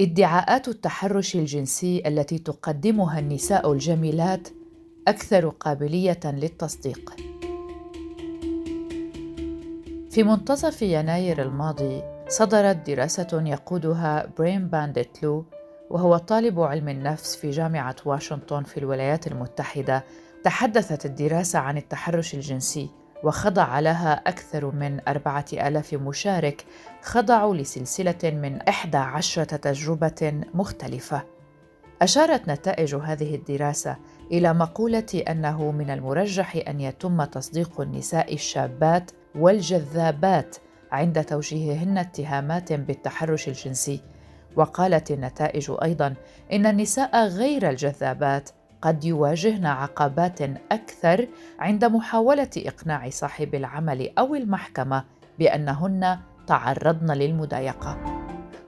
ادعاءات التحرش الجنسي التي تقدمها النساء الجميلات أكثر قابلية للتصديق. في منتصف يناير الماضي صدرت دراسة يقودها برين بانديتلو وهو طالب علم النفس في جامعة واشنطن في الولايات المتحدة تحدثت الدراسة عن التحرش الجنسي. وخضع لها أكثر من أربعة آلاف مشارك خضعوا لسلسلة من إحدى عشرة تجربة مختلفة. أشارت نتائج هذه الدراسة إلى مقولة أنه من المرجح أن يتم تصديق النساء الشابات والجذابات عند توجيههن اتهامات بالتحرش الجنسي. وقالت النتائج أيضا إن النساء غير الجذابات قد يواجهن عقبات أكثر عند محاولة إقناع صاحب العمل أو المحكمة بأنهن تعرضن للمضايقة.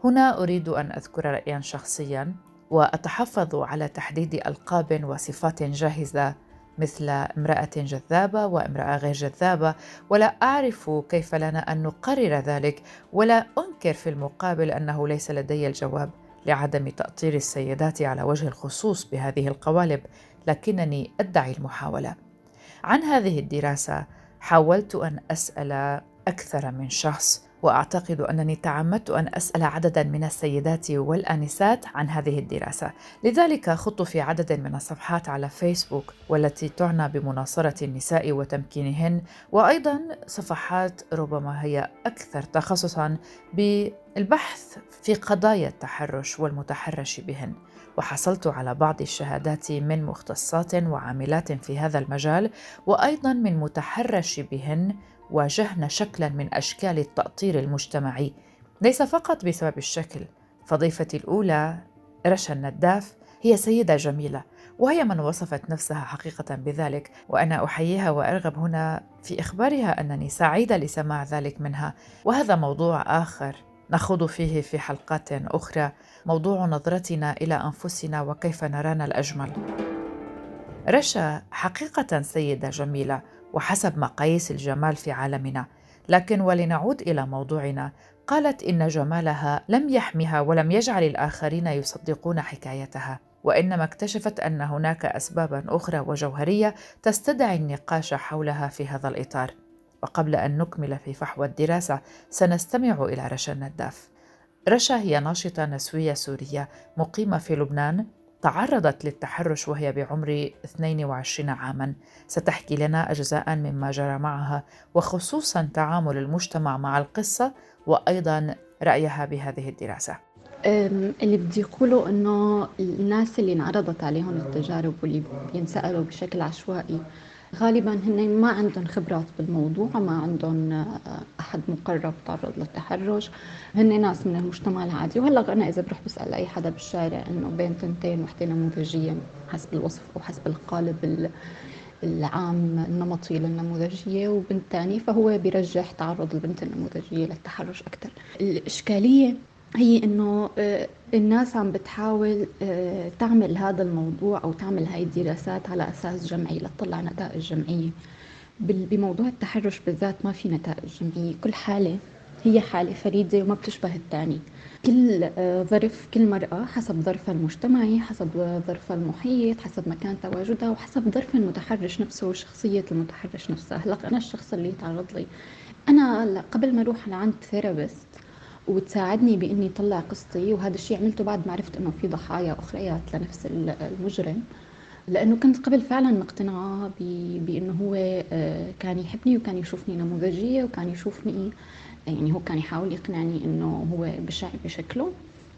هنا أريد أن أذكر رايا شخصيا وأتحفظ على تحديد ألقاب وصفات جاهزة مثل امرأة جذابة وامرأة غير جذابة ولا أعرف كيف لنا أن نقرر ذلك ولا أنكر في المقابل أنه ليس لدي الجواب. لعدم تأطير السيدات على وجه الخصوص بهذه القوالب لكنني أدعي المحاولة. عن هذه الدراسة حاولت أن أسأل أكثر من شخص وأعتقد أنني تعمدت أن أسأل عددا من السيدات والأنسات عن هذه الدراسة. لذلك خضت في عدد من الصفحات على فيسبوك والتي تعنى بمناصرة النساء وتمكينهن وأيضا صفحات ربما هي أكثر تخصصا بالبحث في قضايا التحرش والمتحرش بهن. وحصلت على بعض الشهادات من مختصات وعاملات في هذا المجال وأيضا من متحرش بهن واجهنا شكلا من أشكال التأطير المجتمعي. ليس فقط بسبب الشكل. فضيفتي الأولى رشا النداف هي سيدة جميلة وهي من وصفت نفسها حقيقة بذلك وأنا أحييها وأرغب هنا في إخبارها أنني سعيدة لسماع ذلك منها. وهذا موضوع آخر نخوض فيه في حلقات أخرى. موضوع نظرتنا إلى أنفسنا وكيف نرانا الأجمل. رشا حقيقة سيدة جميلة وحسب مقاييس الجمال في عالمنا لكن ولنعود إلى موضوعنا قالت إن جمالها لم يحمها ولم يجعل الآخرين يصدقون حكايتها وإنما اكتشفت أن هناك اسبابا أخرى وجوهرية تستدعي النقاش حولها في هذا الإطار. وقبل أن نكمل في فحوى الدراسة سنستمع إلى رشا النداف. رشا هي ناشطة نسوية سورية مقيمة في لبنان تعرضت للتحرش وهي بعمر 22 عاما. ستحكي لنا أجزاء مما جرى معها وخصوصا تعامل المجتمع مع القصة وأيضا رأيها بهذه الدراسة. اللي بدي أقوله أنه الناس اللي انعرضت عليهم التجارب واللي بينسألوا بشكل عشوائي غالبا هن ما عندهم خبرات بالموضوع ما عندهم آه، أحد مقرب تعرض للتحرش. هن ناس من المجتمع العادي. وهلأ أنا إذا بروح بسأل أي حدا بالشارع إنه بين تنتين وحدة نموذجية حسب الوصف أو حسب القالب العام النمطي للنموذجية وبنت تاني فهو بيرجح تعرض البنت النموذجية للتحرش أكثر الإشكالية هي إنه آه، الناس عم بتحاول آه، تعمل هذا الموضوع أو تعمل هاي الدراسات على أساس جمعي لتطلع نتائج جمعية. بموضوع التحرش بالذات ما في نتائج جمعية. كل حالة هي حالة فريدة وما بتشبه الثاني كل آه، ظرف كل مرأة حسب ظرفها المجتمعي حسب ظرفها المحيط حسب مكان تواجدها وحسب ظرف المتحرش نفسه وشخصية المتحرش نفسها. هلأ أنا الشخص اللي تعرض لي. أنا قبل ما أروح لعند ثيرابيست وتساعدني بإني اطلع قصتي وهذا الشيء عملته بعد ما عرفت إنه في ضحايا اخريات لنفس المجرم. لأنه كنت قبل فعلا مقتنعة بإنه هو آه، كان يحبني وكان يشوفني نموذجية وكان يشوفني يعني هو كان يحاول يقنعني إنه هو بشع بشكله.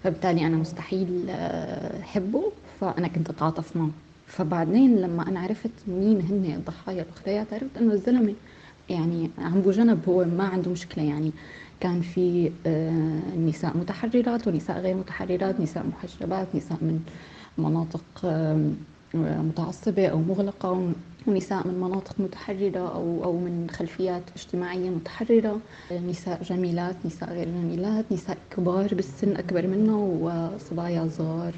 فبالتالي أنا مستحيل آه، أحبه فأنا كنت أتعاطف معه. فبعدين لما أنا عرفت مين هن الضحايا الاخريات عرفت إنه الزلمة يعني عم بجنب هو ما عنده مشكلة. يعني كان في آه، نساء متحررات ونساء غير متحررات نساء محجبات نساء من مناطق متعصبة أو مغلقة ونساء من مناطق متحررة أو أو من خلفيات اجتماعية متحررة. نساء جميلات نساء غير جميلات نساء كبار بالسن أكبر منه وصبايا صغار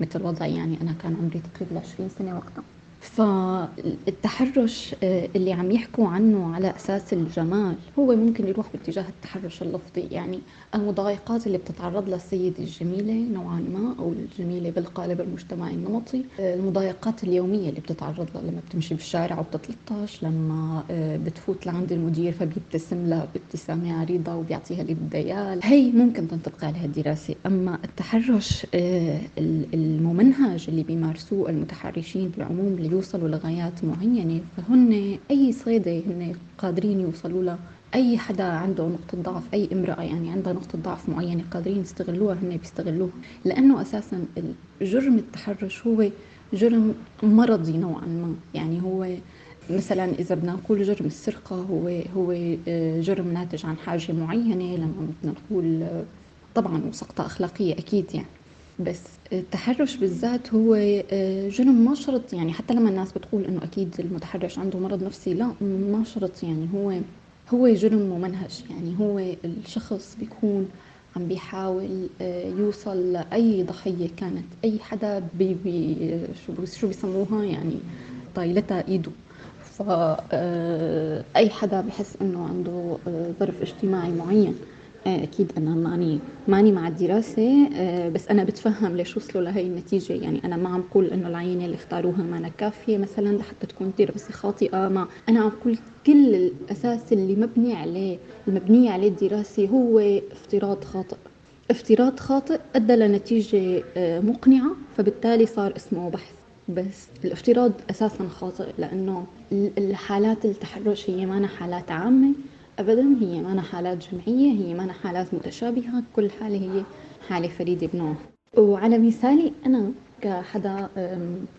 مثل وضعي. يعني أنا كان عمري تقريبا 20 سنة وقتها. فالتحرش آه، اللي عم يحكوا عنه على أساس الجمال هو ممكن يروح باتجاه التحرش اللفظي. يعني المضايقات اللي بتتعرض لها السيدة الجميلة نوعا ما أو الجميلة بالقالب المجتمعي النمطي آه، المضايقات اليومية اللي بتتعرض لها لما بتمشي بالشارع وبتتلطش لما آه، بتفوت لعند المدير فبيبتسم لها بابتسامة عريضة وبيعطيها اللي بدها إياه هي ممكن تنطبق عليها الدراسة. أما التحرش الممنهج اللي بيمارسوه المتحرشين بالعموم يوصلوا لغايات معينة فهن أي صيدة هن قادرين يوصلوا لها أي حدا عنده نقطة ضعف أي امرأة يعني عندها نقطة ضعف معينة قادرين يستغلوها هن بيستغلوها. لأنه أساسا جرم التحرش هو جرم مرضي نوعا ما. يعني هو مثلا إذا بدنا نقول جرم السرقة هو هو آه، جرم ناتج عن حاجة معينة لما بدنا نقول آه، طبعا وسقطة أخلاقية أكيد يعني. بس التحرش بالذات هو آه، جرم ما شرط يعني حتى لما الناس بتقول إنه أكيد المتحرش عنده مرض نفسي لا ما شرط يعني هو هو جرم ممنهج. يعني هو الشخص بيكون عم بيحاول آه، يوصل لأي ضحية كانت أي حدا بي بي شو شو بيسموها يعني طايلتها إيده. ف آه، حدا بحس إنه عنده ظرف اجتماعي معين. أكيد أنا ماني ماني مع الدراسة آه، بس أنا بتفهم ليش وصلوا لهي النتيجة. يعني أنا ما عم بقول إنه العينه اللي اختاروها ما كافية مثلا لحتى تكون دراسة خاطئة. ما أنا عم بقول كل الأساس اللي مبني عليه المبنيه عليه الدراسة هو افتراض خاطئ. افتراض خاطئ أدى لنتيجة آه، مقنعة فبالتالي صار اسمه بحث. بس الافتراض أساسا خاطئ لأنه الحالات التحرش هي ما حالات عامة. ابدا هي ما حالات جمعية هي ما حالات متشابهة كل حالة هي حالة فريدة بنوعها وعلى مثالي أنا كحدا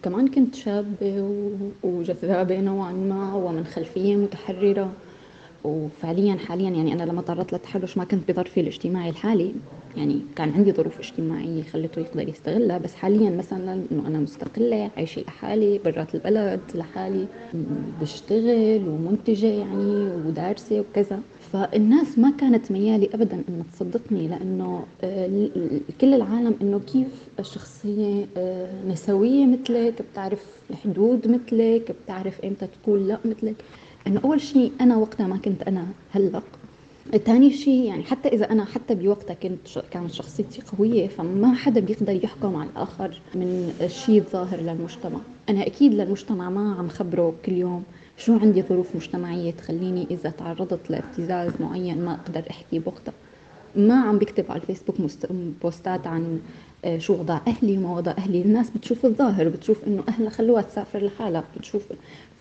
كمان كنت شابة وجذابة نوعا ما ومن خلفية متحررة. وفعليا حاليا يعني أنا لما تعرضت للتحرش ما كنت بظرفي الاجتماعي الحالي. يعني كان عندي ظروف اجتماعية خلته يقدر يستغلها بس حاليا مثلا إنه أنا مستقلة عايشة لحالي برات البلد لحالي بشتغل ومنتجة يعني ودارسة وكذا. فالناس ما كانت ميالي ابدا إنها تصدقني لأنه آه، كل العالم إنه كيف الشخصية آه، نسوية مثلك بتعرف الحدود مثلك بتعرف إمتى تقول لا مثلك. إنه أول شيء أنا وقتها ما كنت أنا هلق. ثاني شيء يعني حتى إذا أنا حتى بوقتها كنت كانت شخصيتي قوية فما حدا بيقدر يحكم على الآخر من الشيء الظاهر للمجتمع. أنا أكيد للمجتمع ما عم خبره كل يوم شو عندي ظروف مجتمعية تخليني إذا تعرضت لابتزاز معين ما أقدر أحكي بوقتها. ما عم بكتب على الفيسبوك بوستات عن آه، شو وضع أهلي وما وضع أهلي. الناس بتشوف الظاهر بتشوف إنه أهلها خلوها تسافر لحالها بتشوف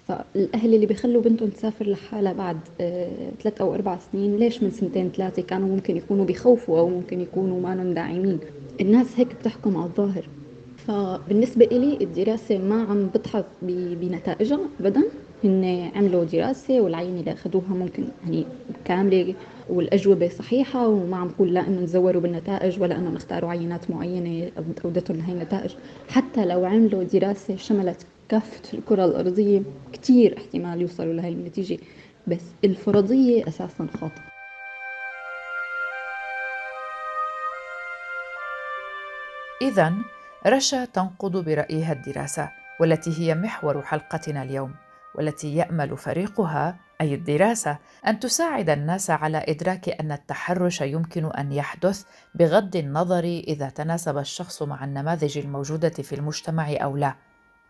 فالأهل اللي بيخلوا بنتهم تسافر لحالها بعد آه، ثلاث أو أربع سنين ليش من سنتين ثلاثة كانوا ممكن يكونوا بيخوفوا أو ممكن يكونوا ما داعمين؟ الناس هيك بتحكم على الظاهر. فبالنسبة إلي الدراسة ما عم بتحط بنتائجها أبدا. هن عملوا دراسة والعينة اللي أخذوها ممكن يعني كاملة والأجوبة صحيحة وما عم بقول لا إنه نزوروا بالنتائج ولا إنه نختاروا عينات معينة أودتهم لهي النتائج. حتى لو عملوا دراسة شملت كافة الكرة الأرضية كتير احتمال يوصلوا لهي النتيجة بس الفرضية أساسا خاطئة. إذا رشا تنقض برأيها الدراسة والتي هي محور حلقتنا اليوم والتي يأمل فريقها أي الدراسة أن تساعد الناس على إدراك أن التحرش يمكن أن يحدث بغض النظر إذا تناسب الشخص مع النماذج الموجودة في المجتمع أو لا.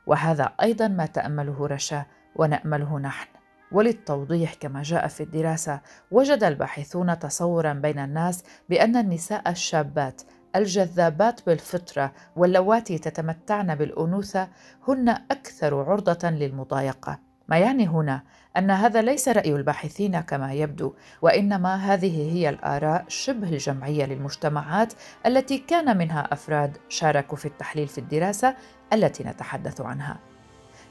وهذا أيضا ما تأمله رشا ونأمله نحن. وللتوضيح كما جاء في الدراسة وجد الباحثون تصورا بين الناس بأن النساء الشابات الجذابات بالفطرة واللواتي تتمتعن بالأنوثة هن أكثر عرضة للمضايقة. ما يعني هنا أن هذا ليس رأي الباحثين كما يبدو وإنما هذه هي الآراء شبه الجمعية للمجتمعات التي كان منها أفراد شاركوا في التحليل في الدراسة التي نتحدث عنها.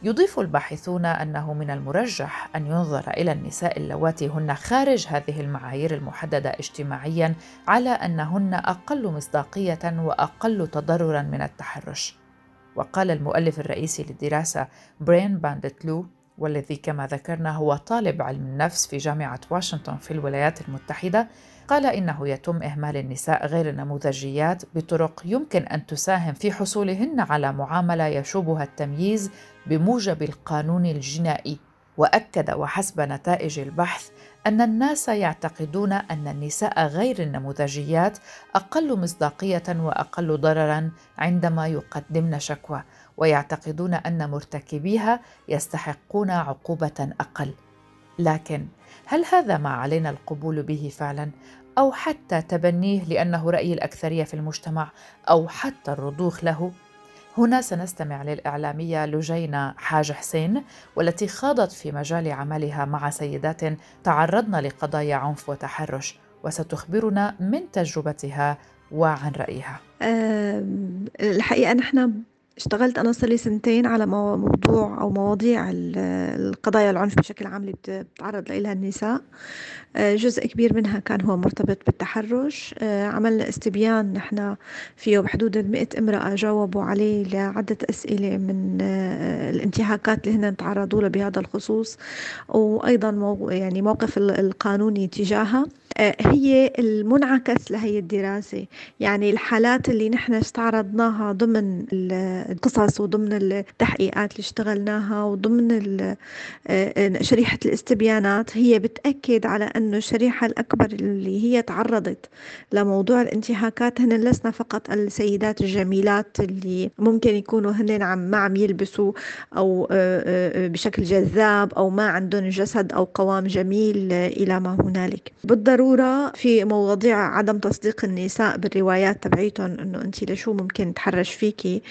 يضيف الباحثون أنه من المرجح أن ينظر إلى النساء اللواتي هن خارج هذه المعايير المحددة اجتماعيا على أنهن أقل مصداقية وأقل تضررا من التحرش. وقال المؤلف الرئيسي للدراسة برين باندتلو والذي كما ذكرنا هو طالب علم النفس في جامعة واشنطن في الولايات المتحدة. قال إنه يتم إهمال النساء غير النموذجيات بطرق يمكن أن تساهم في حصولهن على معاملة يشوبها التمييز بموجب القانون الجنائي. وأكد وحسب نتائج البحث أن الناس يعتقدون أن النساء غير النموذجيات أقل مصداقية وأقل ضررا عندما يقدمن شكوى ويعتقدون أن مرتكبيها يستحقون عقوبة أقل. لكن هل هذا ما علينا القبول به فعلا؟ أو حتى تبنيه لأنه رأي الأكثرية في المجتمع؟ أو حتى الرضوخ له؟ هنا سنستمع للإعلامية لجينة حاج حسين والتي خاضت في مجال عملها مع سيدات تعرضن لقضايا عنف وتحرش وستخبرنا من تجربتها وعن رأيها. الحقيقة نحن اشتغلت أنا صار لي سنتين على موضوع أو مواضيع القضايا العنف بشكل عام اللي بتتعرض لها النساء. آه، جزء كبير منها كان هو مرتبط بالتحرش. آه، عملنا استبيان نحن فيه بحدود المئة امرأة جاوبوا عليه لعدة أسئلة من آه، الانتهاكات اللي هن تعرضوا لها بهذا الخصوص. وأيضا يعني موقف القانوني تجاهها. هي المنعكس لهي الدراسة. يعني الحالات اللي نحن استعرضناها ضمن القصص وضمن التحقيقات اللي اشتغلناها وضمن شريحة الاستبيانات هي بتأكد على أنه الشريحة الأكبر اللي هي تعرضت لموضوع الانتهاكات هن لسنا فقط السيدات الجميلات اللي ممكن يكونوا هن عم ما عم يلبسوا أو بشكل جذاب أو ما عندهم جسد أو قوام جميل إلى ما هنالك. بالضرورة في مواضيع عدم تصديق النساء بالروايات تبعيتهم أنه أنت لشو ممكن تحرش فيكي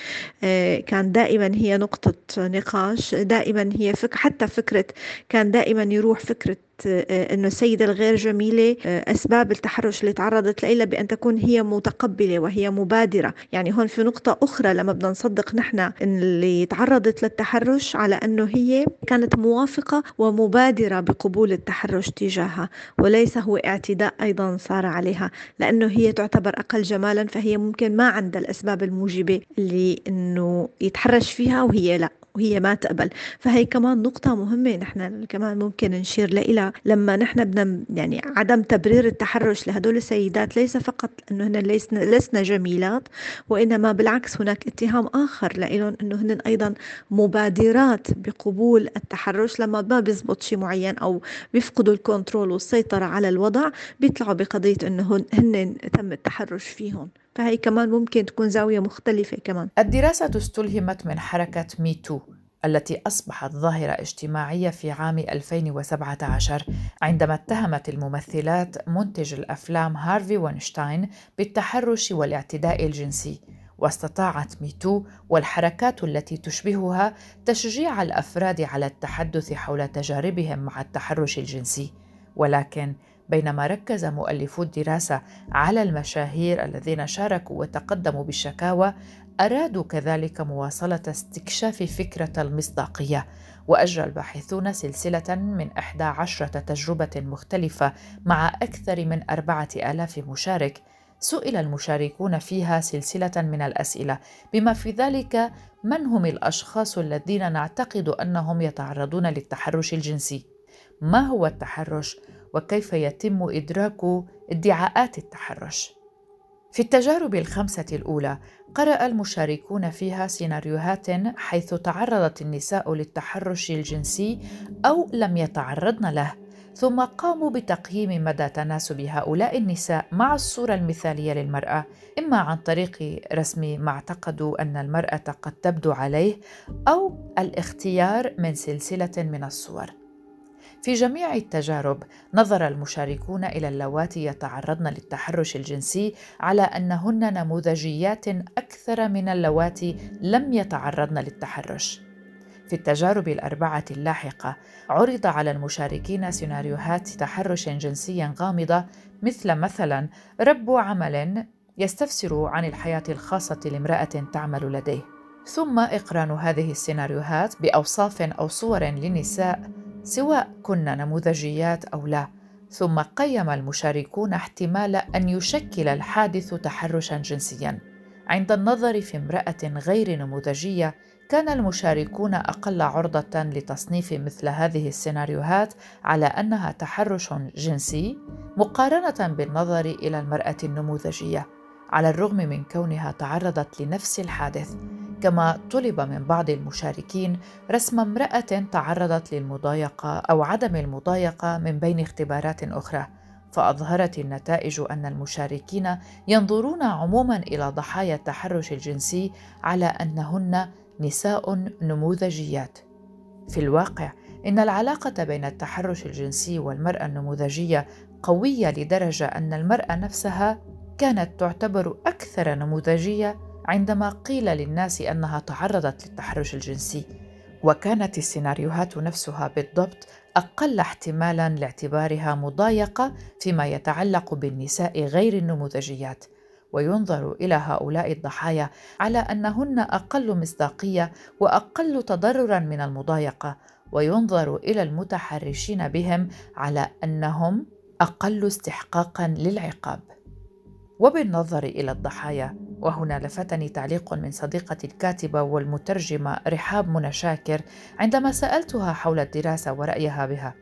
كان دائما هي نقطة نقاش دائما هي فك حتى فكرة كان دائما يروح فكرة آه، إنه السيدة الغير جميلة آه، أسباب التحرش اللي تعرضت لها بأن تكون هي متقبلة وهي مبادرة. يعني هون في نقطة أخرى لما بدنا نصدق نحن اللي تعرضت للتحرش على إنه هي كانت موافقة ومبادرة بقبول التحرش تجاهها وليس هو اعتداء أيضا صار عليها لأنه هي تعتبر أقل جمالا فهي ممكن ما عندها الأسباب الموجبة اللي انه يتحرش فيها وهي لا. وهي ما تقبل. فهي كمان نقطة مهمة نحن كمان ممكن نشير لها لما نحن بدنا يعني عدم تبرير التحرش لهدول السيدات ليس فقط إنه هن لسنا, لسنا جميلات وإنما بالعكس هناك اتهام آخر لهم إنه هن أيضا مبادرات بقبول التحرش. لما ما بيزبط شيء معين أو بيفقدوا ال control والسيطرة على الوضع بيطلعوا بقضية إنه هن تم التحرش فيهم. فهي كمان ممكن تكون زاوية مختلفة كمان. الدراسة استلهمت من حركة ميتو التي أصبحت ظاهرة اجتماعية في عام 2017 عندما اتهمت الممثلات منتج الأفلام هارفي وينشتاين بالتحرش والاعتداء الجنسي. واستطاعت ميتو والحركات التي تشبهها تشجيع الأفراد على التحدث حول تجاربهم مع التحرش الجنسي. ولكن بينما ركز مؤلفو الدراسة على المشاهير الذين شاركوا وتقدموا بالشكاوى أرادوا كذلك مواصلة استكشاف فكرة المصداقية وأجرى الباحثون سلسلة من 11 تجربة مختلفة مع أكثر من أربعة آلاف مشارك. سئل المشاركون فيها سلسلة من الأسئلة بما في ذلك من هم الأشخاص الذين نعتقد أنهم يتعرضون للتحرش الجنسي؟ ما هو التحرش؟ وكيف يتم إدراك ادعاءات التحرش. في التجارب الخمسة الأولى قرأ المشاركون فيها سيناريوهات حيث تعرضت النساء للتحرش الجنسي أو لم يتعرضن له، ثم قاموا بتقييم مدى تناسب هؤلاء النساء مع الصورة المثالية للمرأة، إما عن طريق رسم ما اعتقدوا أن المرأة قد تبدو عليه، أو الاختيار من سلسلة من الصور. في جميع التجارب نظر المشاركون إلى اللواتي يتعرضن للتحرش الجنسي على أنهن نموذجيات أكثر من اللواتي لم يتعرضن للتحرش. في التجارب الأربعة اللاحقة عرض على المشاركين سيناريوهات تحرش جنسي غامضة مثل مثلا رب عمل يستفسر عن الحياة الخاصة لامرأة تعمل لديه. ثم إقران هذه السيناريوهات بأوصاف أو صور لنساء سواء كن نموذجيات أو لا ثم قيم المشاركون احتمال أن يشكل الحادث تحرشا جنسيا. عند النظر في امرأة غير نموذجية كان المشاركون أقل عرضة لتصنيف مثل هذه السيناريوهات على أنها تحرش جنسي مقارنة بالنظر إلى المرأة النموذجية على الرغم من كونها تعرضت لنفس الحادث. كما طلب من بعض المشاركين رسم امرأة تعرضت للمضايقة أو عدم المضايقة من بين اختبارات أخرى فأظهرت النتائج أن المشاركين ينظرون عموما إلى ضحايا التحرش الجنسي على أنهن نساء نموذجيات. في الواقع إن العلاقة بين التحرش الجنسي والمرأة النموذجية قوية لدرجة أن المرأة نفسها كانت تعتبر أكثر نموذجية عندما قيل للناس أنها تعرضت للتحرش الجنسي وكانت السيناريوهات نفسها بالضبط أقل احتمالا لاعتبارها مضايقة فيما يتعلق بالنساء غير النموذجيات. وينظر إلى هؤلاء الضحايا على أنهن أقل مصداقية وأقل تضررا من المضايقة وينظر إلى المتحرشين بهم على أنهم أقل استحقاقا للعقاب. وبالنظر إلى الضحايا وهنا لفتني تعليق من صديقتي الكاتبه والمترجمة رحاب منى شاكر عندما سألتها حول الدراسة ورأيها بها.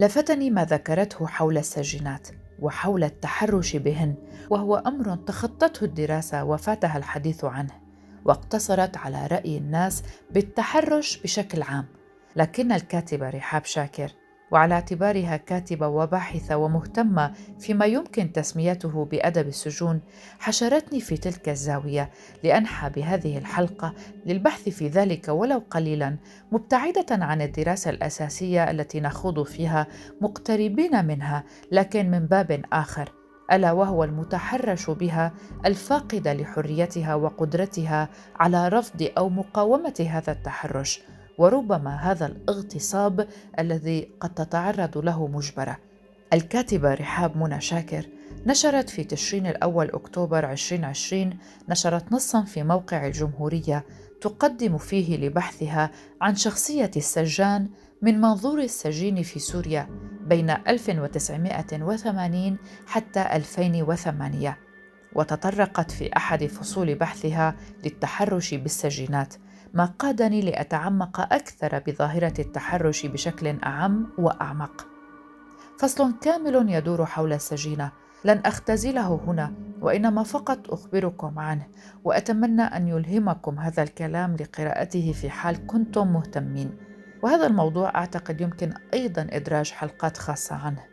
لفتني ما ذكرته حول السجينات وحول التحرش بهن وهو أمر تخطته الدراسة وفاتها الحديث عنه واقتصرت على رأي الناس بالتحرش بشكل عام. لكن الكاتبه رحاب شاكر وعلى اعتبارها كاتبة وباحثة ومهتمة فيما يمكن تسميته بأدب السجون حشرتني في تلك الزاوية لأنحى بهذه الحلقة للبحث في ذلك ولو قليلا مبتعدة عن الدراسة الأساسية التي نخوض فيها مقتربين منها لكن من باب آخر ألا وهو المتحرش بها الفاقدة لحريتها وقدرتها على رفض أو مقاومة هذا التحرش. وربما هذا الاغتصاب الذي قد تتعرض له مجبرة. الكاتبة رحاب منى شاكر نشرت في تشرين الأول أكتوبر 2020 نشرت نصا في موقع الجمهورية تقدم فيه لبحثها عن شخصية السجان من منظور السجين في سوريا بين 1980 حتى 2008 وتطرقت في أحد فصول بحثها للتحرش بالسجينات. ما قادني لأتعمق أكثر بظاهرة التحرش بشكل أعم وأعمق. فصل كامل يدور حول السجينة. لن أختزله هنا وإنما فقط أخبركم عنه وأتمنى أن يلهمكم هذا الكلام لقراءته في حال كنتم مهتمين. وهذا الموضوع أعتقد يمكن أيضا إدراج حلقات خاصة عنه.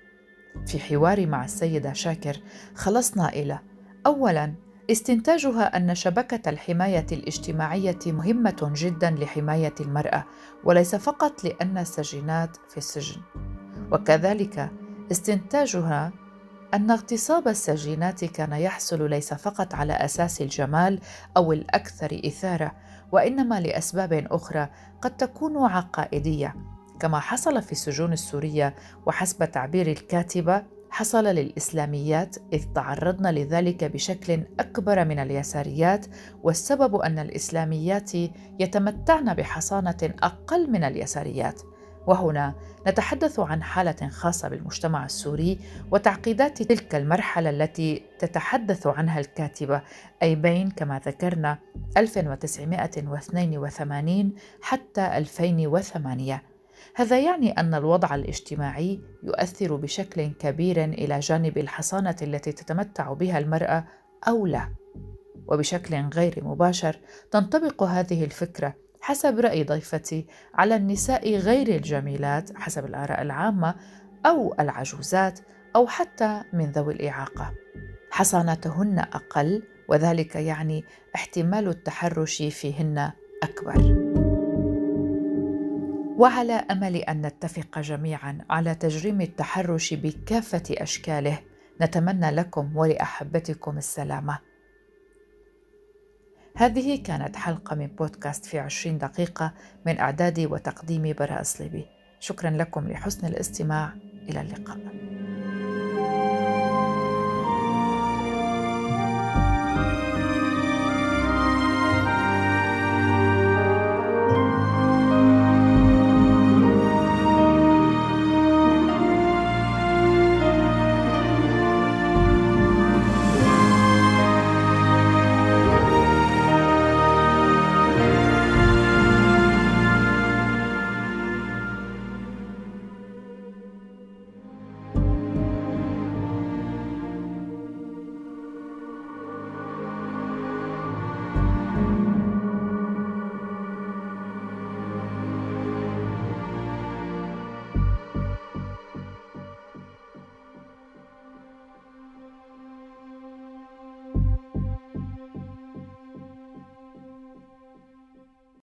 في حواري مع السيدة شاكر خلصنا إلى اولا استنتاجها أن شبكة الحماية الاجتماعية مهمة جدا لحماية المرأة وليس فقط لأن السجينات في السجن. وكذلك استنتاجها أن اغتصاب السجينات كان يحصل ليس فقط على أساس الجمال أو الأكثر إثارة وإنما لأسباب أخرى قد تكون عقائدية كما حصل في السجون السورية وحسب تعبير الكاتبة حصل للإسلاميات إذ تعرضن لذلك بشكل أكبر من اليساريات والسبب أن الإسلاميات يتمتعن بحصانة أقل من اليساريات. وهنا نتحدث عن حالة خاصة بالمجتمع السوري وتعقيدات تلك المرحلة التي تتحدث عنها الكاتبة اي بين كما ذكرنا 1982 حتى 2008 هذا يعني أن الوضع الاجتماعي يؤثر بشكل كبير إلى جانب الحصانة التي تتمتع بها المرأة أو لا. وبشكل غير مباشر تنطبق هذه الفكرة حسب رأي ضيفتي على النساء غير الجميلات حسب الآراء العامة أو العجوزات أو حتى من ذوي الإعاقة. حصانتهن أقل وذلك يعني احتمال التحرش فيهن أكبر. وعلى أمل أن نتفق جميعا على تجريم التحرش بكافة أشكاله نتمنى لكم ولأحبتكم السلامة. هذه كانت حلقة من بودكاست في عشرين دقيقة من إعدادي وتقديمي براء صليبي شكرا لكم لحسن الاستماع. إلى اللقاء.